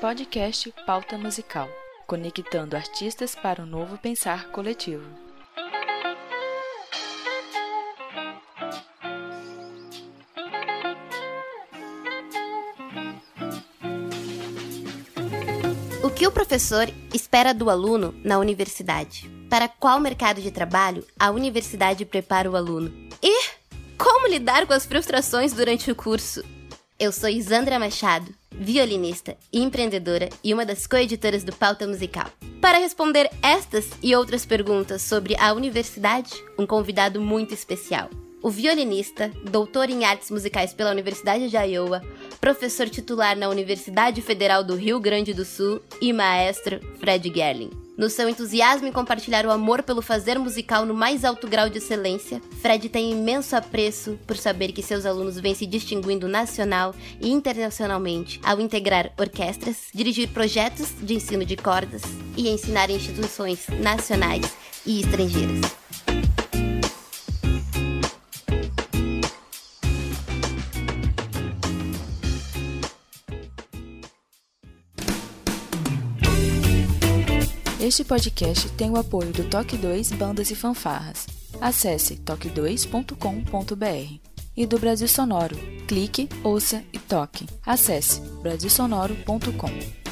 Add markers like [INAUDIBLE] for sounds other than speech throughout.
Podcast Pauta Musical conectando artistas para um novo pensar coletivo. O que o professor espera do aluno na universidade? Para qual mercado de trabalho a universidade prepara o aluno? E como lidar com as frustrações durante o curso? Eu sou Isandra Machado, violinista empreendedora e uma das coeditoras do Pauta Musical. Para responder estas e outras perguntas sobre a universidade, um convidado muito especial. O violinista, doutor em artes musicais pela Universidade de Iowa, professor titular na Universidade Federal do Rio Grande do Sul e maestro Fred Gerling. No seu entusiasmo em compartilhar o amor pelo fazer musical no mais alto grau de excelência, Fred tem imenso apreço por saber que seus alunos vêm se distinguindo nacional e internacionalmente ao integrar orquestras, dirigir projetos de ensino de cordas e ensinar em instituições nacionais e estrangeiras. Este podcast tem o apoio do Toque 2 Bandas e Fanfarras. Acesse toque2.com.br. E do Brasil Sonoro. Clique, ouça e toque. Acesse brasilsonoro.com.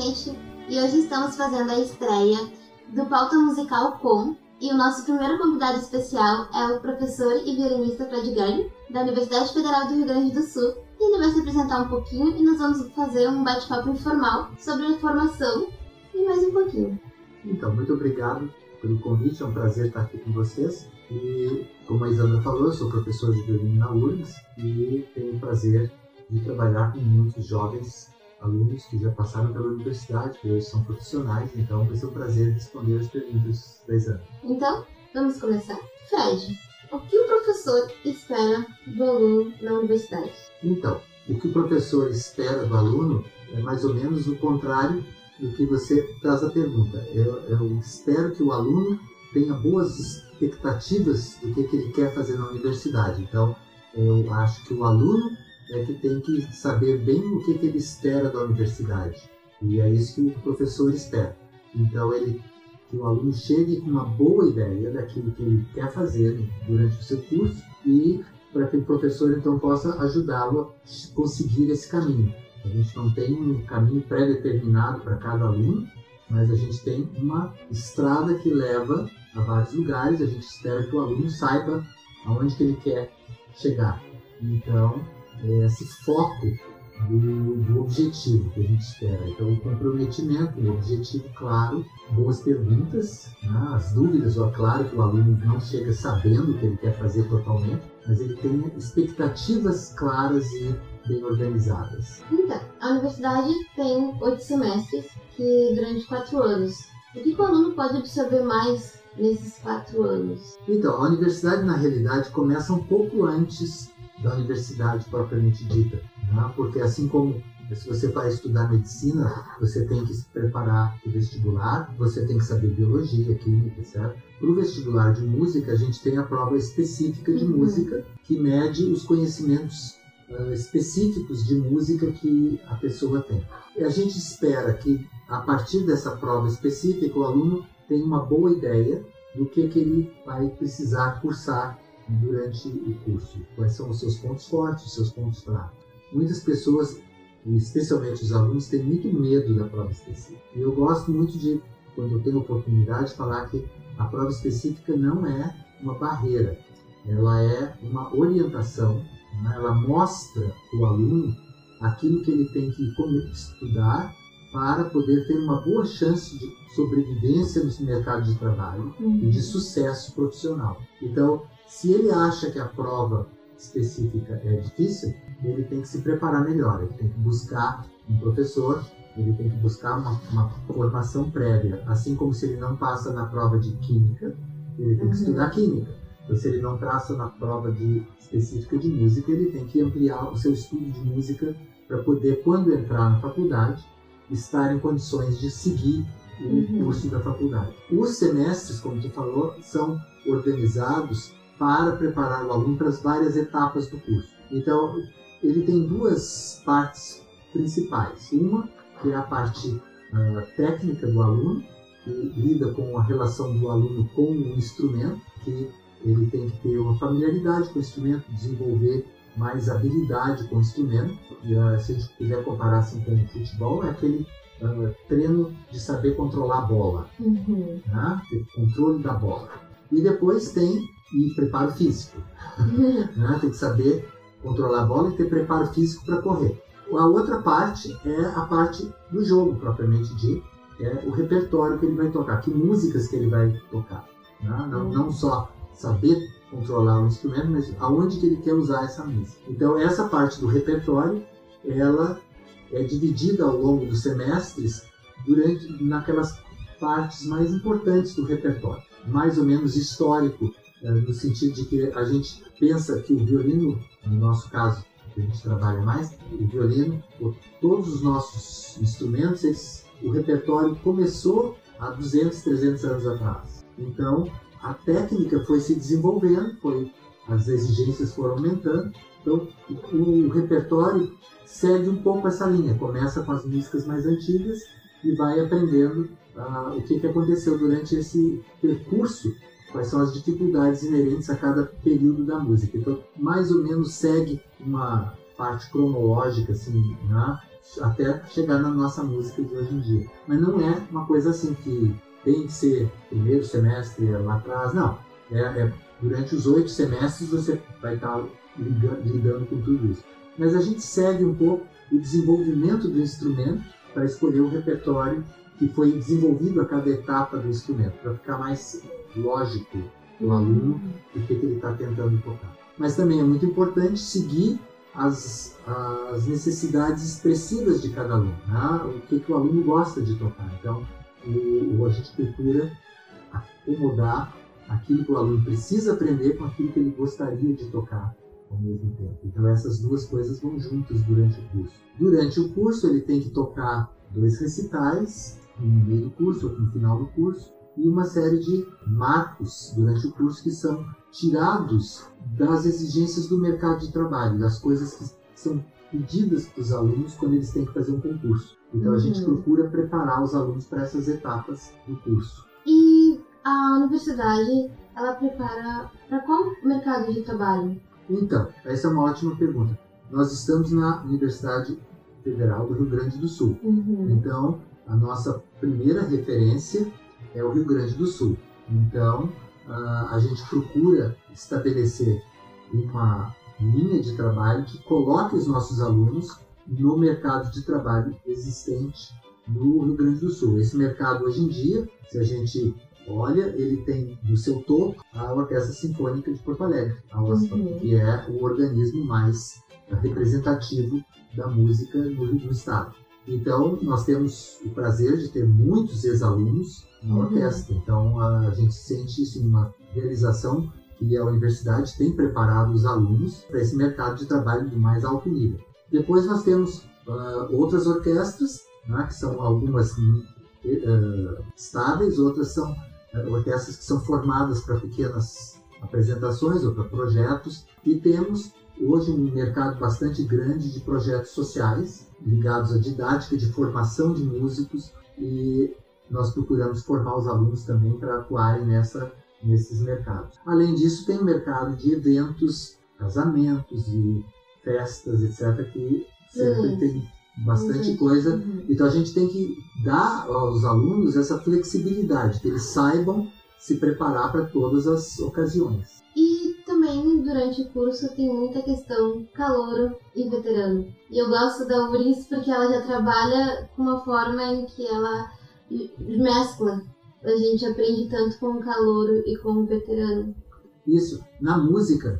gente! E hoje estamos fazendo a estreia do Pauta Musical Com. E o nosso primeiro convidado especial é o professor e violinista Fred Gani, da Universidade Federal do Rio Grande do Sul. E ele vai se apresentar um pouquinho e nós vamos fazer um bate-papo informal sobre a formação e mais um pouquinho. Então, muito obrigado pelo convite, é um prazer estar aqui com vocês. E, como a Isandra falou, eu sou professor de violino na URGS e tenho o prazer de trabalhar com muitos jovens alunos que já passaram pela universidade, que hoje são profissionais, então vai ser um prazer responder as perguntas da Isandra. Então, vamos começar? Fred, o que o professor espera do aluno na universidade? Então, o que o professor espera do aluno é mais ou menos o contrário do que você traz a pergunta. Eu, eu espero que o aluno tenha boas expectativas do que, que ele quer fazer na universidade. Então, eu acho que o aluno é que tem que saber bem o que, que ele espera da universidade. E é isso que o professor espera. Então, ele, que o aluno chegue com uma boa ideia daquilo que ele quer fazer durante o seu curso e para que o professor então possa ajudá-lo a conseguir esse caminho. A gente não tem um caminho pré-determinado para cada aluno, mas a gente tem uma estrada que leva a vários lugares. A gente espera que o aluno saiba aonde que ele quer chegar. Então, esse foco do, do, objetivo que a gente espera. Então, o comprometimento, o objetivo claro, boas perguntas, né? as dúvidas, ó, claro que o aluno não chega sabendo o que ele quer fazer totalmente, mas ele tem expectativas claras e bem organizadas. Então, a universidade tem oito semestres, que durante quatro anos. O que o aluno pode absorver mais nesses quatro anos? Então, a universidade, na realidade, começa um pouco antes da universidade propriamente dita, né? porque assim como se você vai estudar medicina, você tem que se preparar para o vestibular, você tem que saber biologia, química, certo? Para o vestibular de música, a gente tem a prova específica de uhum. música que mede os conhecimentos uh, específicos de música que a pessoa tem. E a gente espera que, a partir dessa prova específica, o aluno tenha uma boa ideia do que, que ele vai precisar cursar durante o curso, quais são os seus pontos fortes, os seus pontos fracos. Muitas pessoas, especialmente os alunos, têm muito medo da prova específica. E eu gosto muito de, quando eu tenho oportunidade, falar que a prova específica não é uma barreira, ela é uma orientação, né? ela mostra o aluno aquilo que ele tem que estudar para poder ter uma boa chance de sobrevivência no mercado de trabalho uhum. e de sucesso profissional. Então, se ele acha que a prova específica é difícil, ele tem que se preparar melhor, ele tem que buscar um professor, ele tem que buscar uma, uma formação prévia. Assim como se ele não passa na prova de química, ele tem que uhum. estudar química. Então, se ele não passa na prova de, específica de música, ele tem que ampliar o seu estudo de música para poder, quando entrar na faculdade, estar em condições de seguir o uhum. curso da faculdade. Os semestres, como tu falou, são organizados para preparar o aluno para as várias etapas do curso. Então, ele tem duas partes principais. Uma, que é a parte uh, técnica do aluno, que lida com a relação do aluno com o instrumento, que ele tem que ter uma familiaridade com o instrumento, desenvolver mais habilidade com o instrumento. E, uh, se a gente quiser comparar assim, com o futebol, é aquele uh, treino de saber controlar a bola, uhum. né? controle da bola. E depois tem e preparo físico. [LAUGHS] né? Tem que saber controlar a bola e ter preparo físico para correr. A outra parte é a parte do jogo, propriamente dito, é o repertório que ele vai tocar, que músicas que ele vai tocar. Né? Não, não só saber controlar o instrumento, mas aonde que ele quer usar essa música. Então essa parte do repertório, ela é dividida ao longo dos semestres durante naquelas partes mais importantes do repertório, mais ou menos histórico é, no sentido de que a gente pensa que o violino, no nosso caso, que a gente trabalha mais, o violino, todos os nossos instrumentos, eles, o repertório começou há 200, 300 anos atrás. Então, a técnica foi se desenvolvendo, foi, as exigências foram aumentando, então o, o repertório segue um pouco essa linha, começa com as músicas mais antigas e vai aprendendo uh, o que, que aconteceu durante esse percurso quais são as dificuldades inerentes a cada período da música. Então, mais ou menos segue uma parte cronológica, assim, né? até chegar na nossa música de hoje em dia. Mas não é uma coisa assim que tem que ser primeiro semestre lá atrás, não. É, é durante os oito semestres você vai estar lidando, lidando com tudo isso. Mas a gente segue um pouco o desenvolvimento do instrumento para escolher o repertório que foi desenvolvido a cada etapa do instrumento, para ficar mais lógico do aluno o que, que ele está tentando tocar. Mas também é muito importante seguir as, as necessidades expressivas de cada aluno, né? o que, que o aluno gosta de tocar. Então, o, o, a gente procura acomodar aquilo que o aluno precisa aprender com aquilo que ele gostaria de tocar ao mesmo tempo. Então, essas duas coisas vão juntas durante o curso. Durante o curso, ele tem que tocar dois recitais, um no meio do curso, outro no final do curso, e uma série de marcos durante o curso que são tirados das exigências do mercado de trabalho, das coisas que são pedidas para os alunos quando eles têm que fazer um concurso. Então a gente uhum. procura preparar os alunos para essas etapas do curso. E a universidade, ela prepara para qual mercado de trabalho? Então, essa é uma ótima pergunta. Nós estamos na Universidade Federal do Rio Grande do Sul. Uhum. Então, a nossa primeira referência é o Rio Grande do Sul. Então, a gente procura estabelecer uma linha de trabalho que coloque os nossos alunos no mercado de trabalho existente no Rio Grande do Sul. Esse mercado hoje em dia, se a gente olha, ele tem no seu topo a Orquestra Sinfônica de Porto Alegre, a OSPA, uhum. que é o organismo mais representativo da música no, no estado. Então, nós temos o prazer de ter muitos ex-alunos na uhum. orquestra. Então, a gente sente isso uma realização que a universidade tem preparado os alunos para esse mercado de trabalho de mais alto nível. Depois nós temos uh, outras orquestras, né, que são algumas uh, estáveis, outras são uh, orquestras que são formadas para pequenas apresentações ou para projetos, e temos hoje um mercado bastante grande de projetos sociais ligados à didática de formação de músicos e nós procuramos formar os alunos também para atuarem nessa, nesses mercados. Além disso, tem o mercado de eventos, casamentos e festas, etc., que sempre tem bastante coisa. Uhum. Então a gente tem que dar aos alunos essa flexibilidade, que eles saibam se preparar para todas as ocasiões. Durante o curso tem muita questão calouro e veterano. E eu gosto da URIS porque ela já trabalha com uma forma em que ela mescla. A gente aprende tanto com o calouro e com o veterano. Isso. Na música,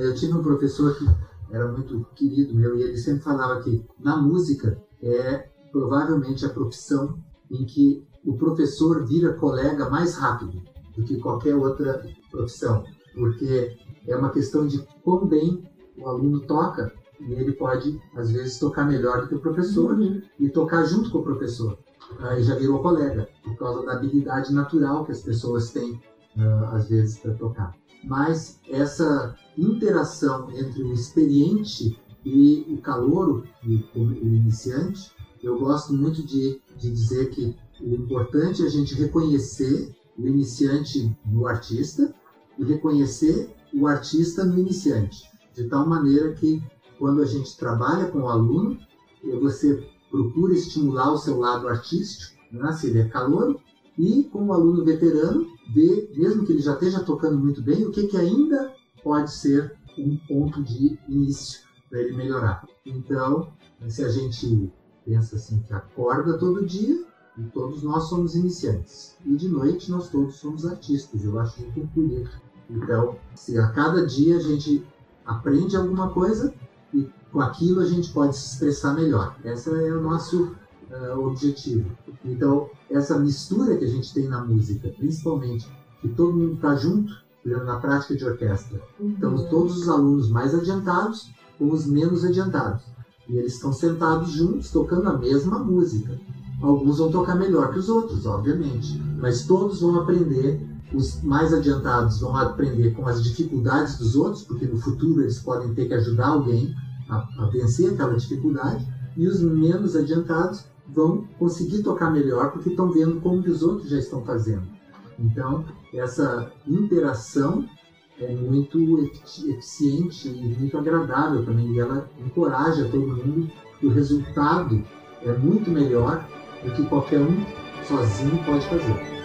eu tive um professor que era muito querido meu e ele sempre falava que na música é provavelmente a profissão em que o professor vira colega mais rápido do que qualquer outra profissão, porque é uma questão de quão bem o aluno toca e ele pode às vezes tocar melhor do que o professor uhum. e tocar junto com o professor. Aí já virou colega por causa da habilidade natural que as pessoas têm uh, às vezes para tocar. Mas essa interação entre o experiente e o calouro, e o iniciante, eu gosto muito de, de dizer que o importante é a gente reconhecer o iniciante no artista e reconhecer o artista no iniciante, de tal maneira que quando a gente trabalha com o aluno, você procura estimular o seu lado artístico, né, se ele é calouro, e com o aluno veterano, ver, mesmo que ele já esteja tocando muito bem, o que, que ainda pode ser um ponto de início para ele melhorar. Então, se a gente pensa assim que acorda todo dia, e todos nós somos iniciantes. E de noite nós todos somos artistas. Eu acho muito bonito. Então, se a cada dia a gente aprende alguma coisa e com aquilo a gente pode se expressar melhor. Esse é o nosso uh, objetivo. Então, essa mistura que a gente tem na música, principalmente, que todo mundo está junto, na prática de orquestra. Então, todos os alunos mais adiantados com os menos adiantados. E eles estão sentados juntos, tocando a mesma música. Alguns vão tocar melhor que os outros, obviamente, mas todos vão aprender. Os mais adiantados vão aprender com as dificuldades dos outros, porque no futuro eles podem ter que ajudar alguém a, a vencer aquela dificuldade. E os menos adiantados vão conseguir tocar melhor porque estão vendo como os outros já estão fazendo. Então, essa interação é muito eficiente e muito agradável também, e ela encoraja todo mundo que o resultado é muito melhor do que qualquer um sozinho pode fazer.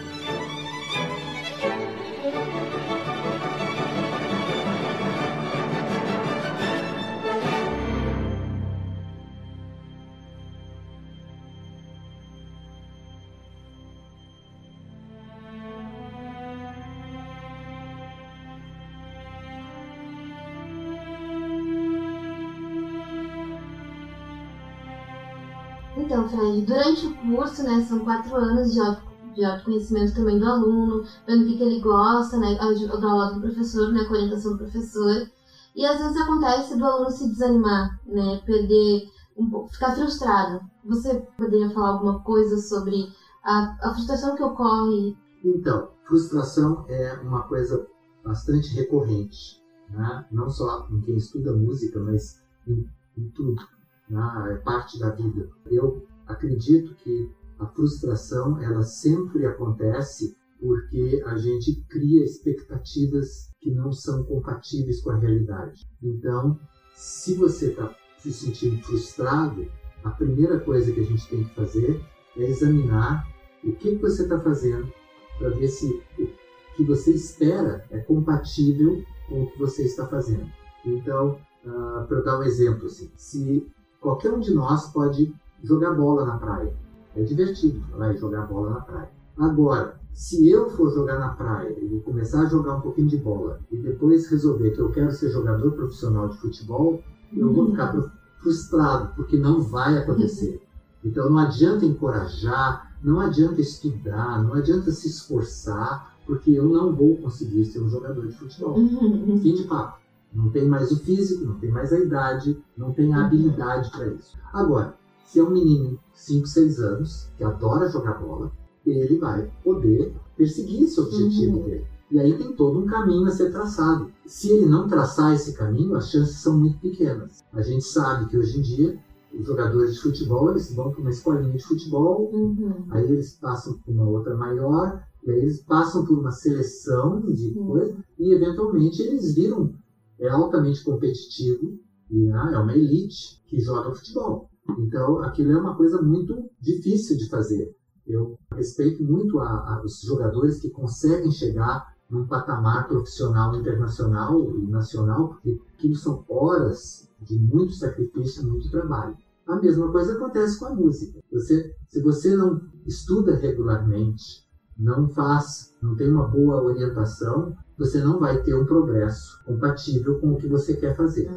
Então, Fred, durante o curso, né, são quatro anos de, auto, de autoconhecimento também do aluno, vendo o que, que ele gosta, né, da aula do professor, né, com a orientação do professor. E às vezes acontece do aluno se desanimar, né, perder, um pouco, ficar frustrado. Você poderia falar alguma coisa sobre a, a frustração que ocorre? Então, frustração é uma coisa bastante recorrente, né? não só em quem estuda música, mas em, em tudo né? é parte da vida. Eu acredito que a frustração ela sempre acontece porque a gente cria expectativas que não são compatíveis com a realidade. Então, se você está se sentindo frustrado, a primeira coisa que a gente tem que fazer é examinar o que, que você está fazendo para ver se o que você espera é compatível com o que você está fazendo. Então, uh, para dar um exemplo, assim, se Qualquer um de nós pode jogar bola na praia. É divertido vai jogar bola na praia. Agora, se eu for jogar na praia e começar a jogar um pouquinho de bola e depois resolver que eu quero ser jogador profissional de futebol, eu vou ficar frustrado, porque não vai acontecer. Então não adianta encorajar, não adianta estudar, não adianta se esforçar, porque eu não vou conseguir ser um jogador de futebol. Fim de papo. Não tem mais o físico, não tem mais a idade, não tem a habilidade para isso. Agora, se é um menino de 5, 6 anos que adora jogar bola, ele vai poder perseguir esse objetivo uhum. dele. E aí tem todo um caminho a ser traçado. Se ele não traçar esse caminho, as chances são muito pequenas. A gente sabe que hoje em dia os jogadores de futebol eles vão para uma escolinha de futebol, Uhum. aí eles passam por uma outra maior, e aí eles passam por uma seleção de Uhum. coisa, e eventualmente eles viram é altamente competitivo e né, é uma elite que joga futebol. Então aquilo é uma coisa muito difícil de fazer. Eu respeito muito a, a, os jogadores que conseguem chegar num patamar profissional, internacional e nacional, porque aquilo são horas de muito sacrifício, muito trabalho. A mesma coisa acontece com a música. Você, se você não estuda regularmente, não faz, não tem uma boa orientação, você não vai ter um progresso compatível com o que você quer fazer.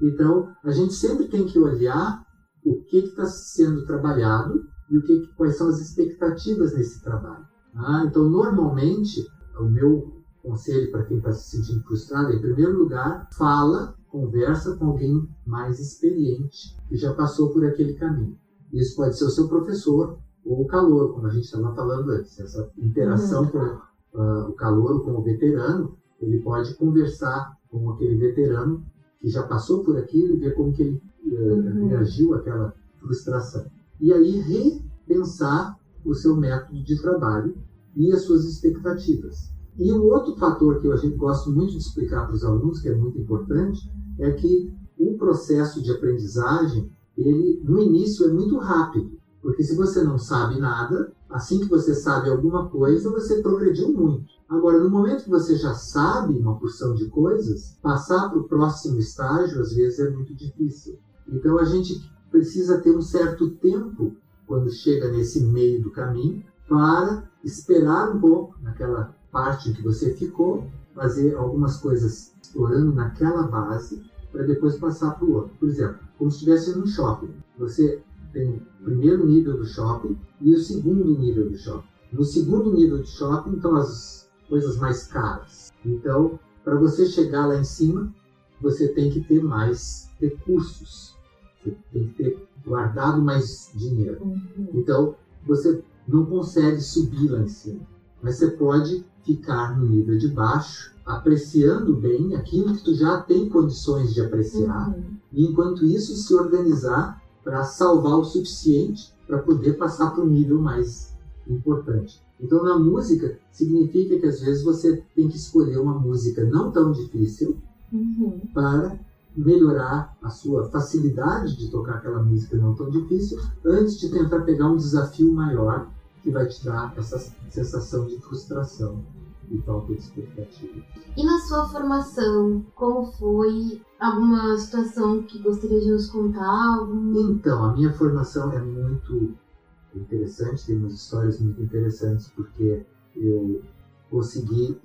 Então, a gente sempre tem que olhar o que está sendo trabalhado e o que, quais são as expectativas nesse trabalho. Ah, então, normalmente, o meu conselho para quem está se sentindo frustrado é, em primeiro lugar, fala, conversa com alguém mais experiente que já passou por aquele caminho. Isso pode ser o seu professor ou o calor, como a gente estava falando antes. Essa interação uhum. com uh, o calor com o veterano, ele pode conversar com aquele veterano que já passou por aquilo e ver como que ele uhum. reagiu àquela frustração. E aí repensar o seu método de trabalho e as suas expectativas. E o outro fator que eu gosto muito de explicar para os alunos, que é muito importante, é que o processo de aprendizagem, ele no início é muito rápido, porque se você não sabe nada, assim que você sabe alguma coisa, você progrediu muito. Agora, no momento que você já sabe uma porção de coisas, passar para o próximo estágio às vezes é muito difícil. Então a gente precisa ter um certo tempo quando chega nesse meio do caminho para esperar um pouco naquela parte que você ficou, fazer algumas coisas explorando naquela base para depois passar para o outro. Por exemplo, como se estivesse num shopping. Você tem o primeiro nível do shopping e o segundo nível do shopping. No segundo nível do shopping estão as coisas mais caras. Então, para você chegar lá em cima, você tem que ter mais recursos. Você tem que ter guardado mais dinheiro. Uhum. Então, você não consegue subir lá em cima. Mas você pode ficar no nível de baixo, apreciando bem aquilo que tu já tem condições de apreciar, Uhum. e enquanto isso se organizar para salvar o suficiente para poder passar para o nível mais importante. Então, na música, significa que às vezes você tem que escolher uma música não tão difícil Uhum. para melhorar a sua facilidade de tocar aquela música não tão difícil, antes de tentar pegar um desafio maior que vai te dar essa sensação de frustração e falta de expectativa. E na sua formação, como foi? Alguma situação que gostaria de nos contar? Algum... Então, a minha formação é muito interessante, tem umas histórias muito interessantes, porque eu consegui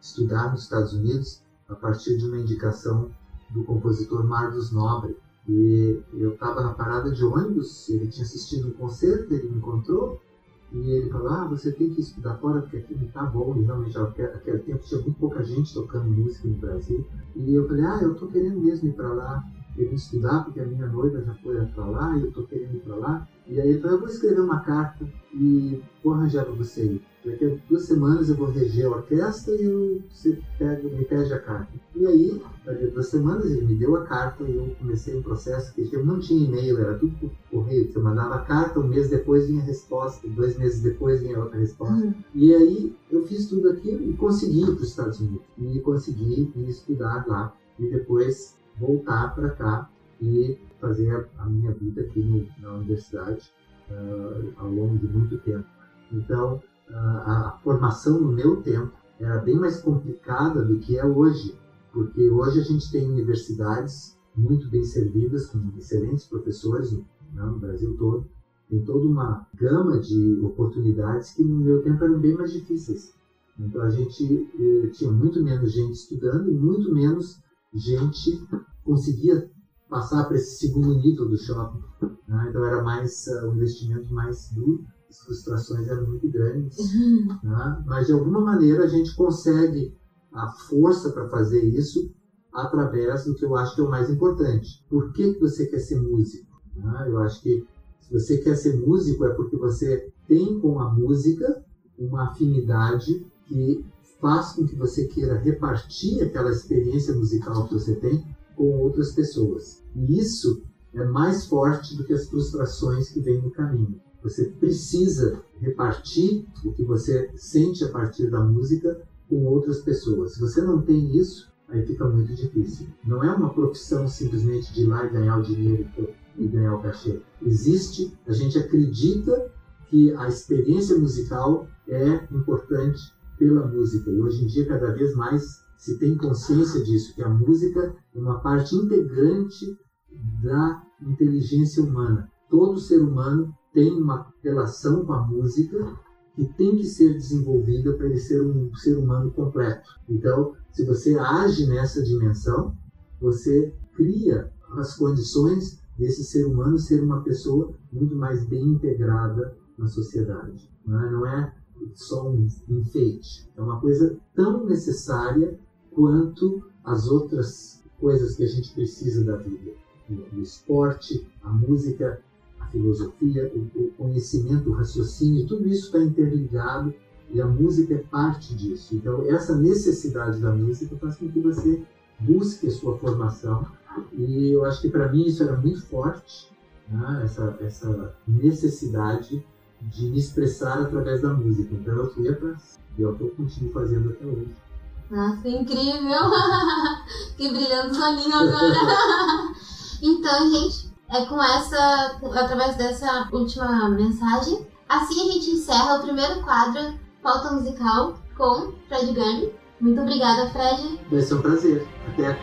estudar nos Estados Unidos a partir de uma indicação do compositor Marlos Nobre. E eu estava na parada de ônibus, ele tinha assistido um concerto, ele me encontrou e ele falou: Ah, você tem que estudar fora porque aqui não está bom. E realmente, naquele aquele tempo tinha muito pouca gente tocando música no Brasil. E eu falei: Ah, eu estou querendo mesmo ir para lá, querendo estudar porque a minha noiva já foi para lá e eu estou querendo ir para lá. E aí ele falou: Eu vou escrever uma carta e vou arranjar para você ir. Daqui a duas semanas eu vou reger a orquestra e eu, você pega, me pede a carta. E aí, daqui a duas semanas, ele me deu a carta e eu comecei um processo que eu não tinha e-mail, era tudo por correio. Você mandava a carta, um mês depois vinha a resposta, dois meses depois vinha outra resposta. Uhum. E aí eu fiz tudo aquilo e consegui ir para os Estados Unidos. E consegui ir estudar lá e depois voltar para cá e fazer a, minha vida aqui no, na universidade uh, ao longo de muito tempo. Então, a, a formação no meu tempo era bem mais complicada do que é hoje, porque hoje a gente tem universidades muito bem servidas, com excelentes professores no, no Brasil todo, tem toda uma gama de oportunidades que no meu tempo eram bem mais difíceis. Então a gente eh, tinha muito menos gente estudando e muito menos gente conseguia passar para esse segundo nível do shopping. Né? Então era mais uh, um investimento mais duro as frustrações eram muito grandes, né? mas de alguma maneira a gente consegue a força para fazer isso através do que eu acho que é o mais importante. Por que, que você quer ser músico? Né? Eu acho que se você quer ser músico é porque você tem com a música uma afinidade que faz com que você queira repartir aquela experiência musical que você tem com outras pessoas. E isso é mais forte do que as frustrações que vêm no caminho. Você precisa repartir o que você sente a partir da música com outras pessoas. Se você não tem isso, aí fica muito difícil. Não é uma profissão simplesmente de ir lá e ganhar o dinheiro e ganhar o cachê. Existe, a gente acredita que a experiência musical é importante pela música. E hoje em dia, cada vez mais se tem consciência disso, que a música é uma parte integrante da inteligência humana. Todo ser humano tem uma relação com a música que tem que ser desenvolvida para ele ser um ser humano completo. Então, se você age nessa dimensão, você cria as condições desse ser humano ser uma pessoa muito mais bem integrada na sociedade. Não é, não é só um enfeite. É uma coisa tão necessária quanto as outras coisas que a gente precisa da vida. O esporte, a música, a filosofia, o conhecimento, o raciocínio, tudo isso está interligado e a música é parte disso. Então, essa necessidade da música faz com que você busque a sua formação. E eu acho que para mim isso era muito forte, né? essa, essa necessidade de me expressar através da música. Então eu fui atrás. E é o que eu continuo fazendo até hoje. Nossa, incrível! [LAUGHS] que brilhando solinho agora! [LAUGHS] então, gente, é com essa, através dessa última mensagem, assim a gente encerra o primeiro quadro Pauta Musical com Fred Gurney. Muito obrigada, Fred. Vai ser um prazer. Até.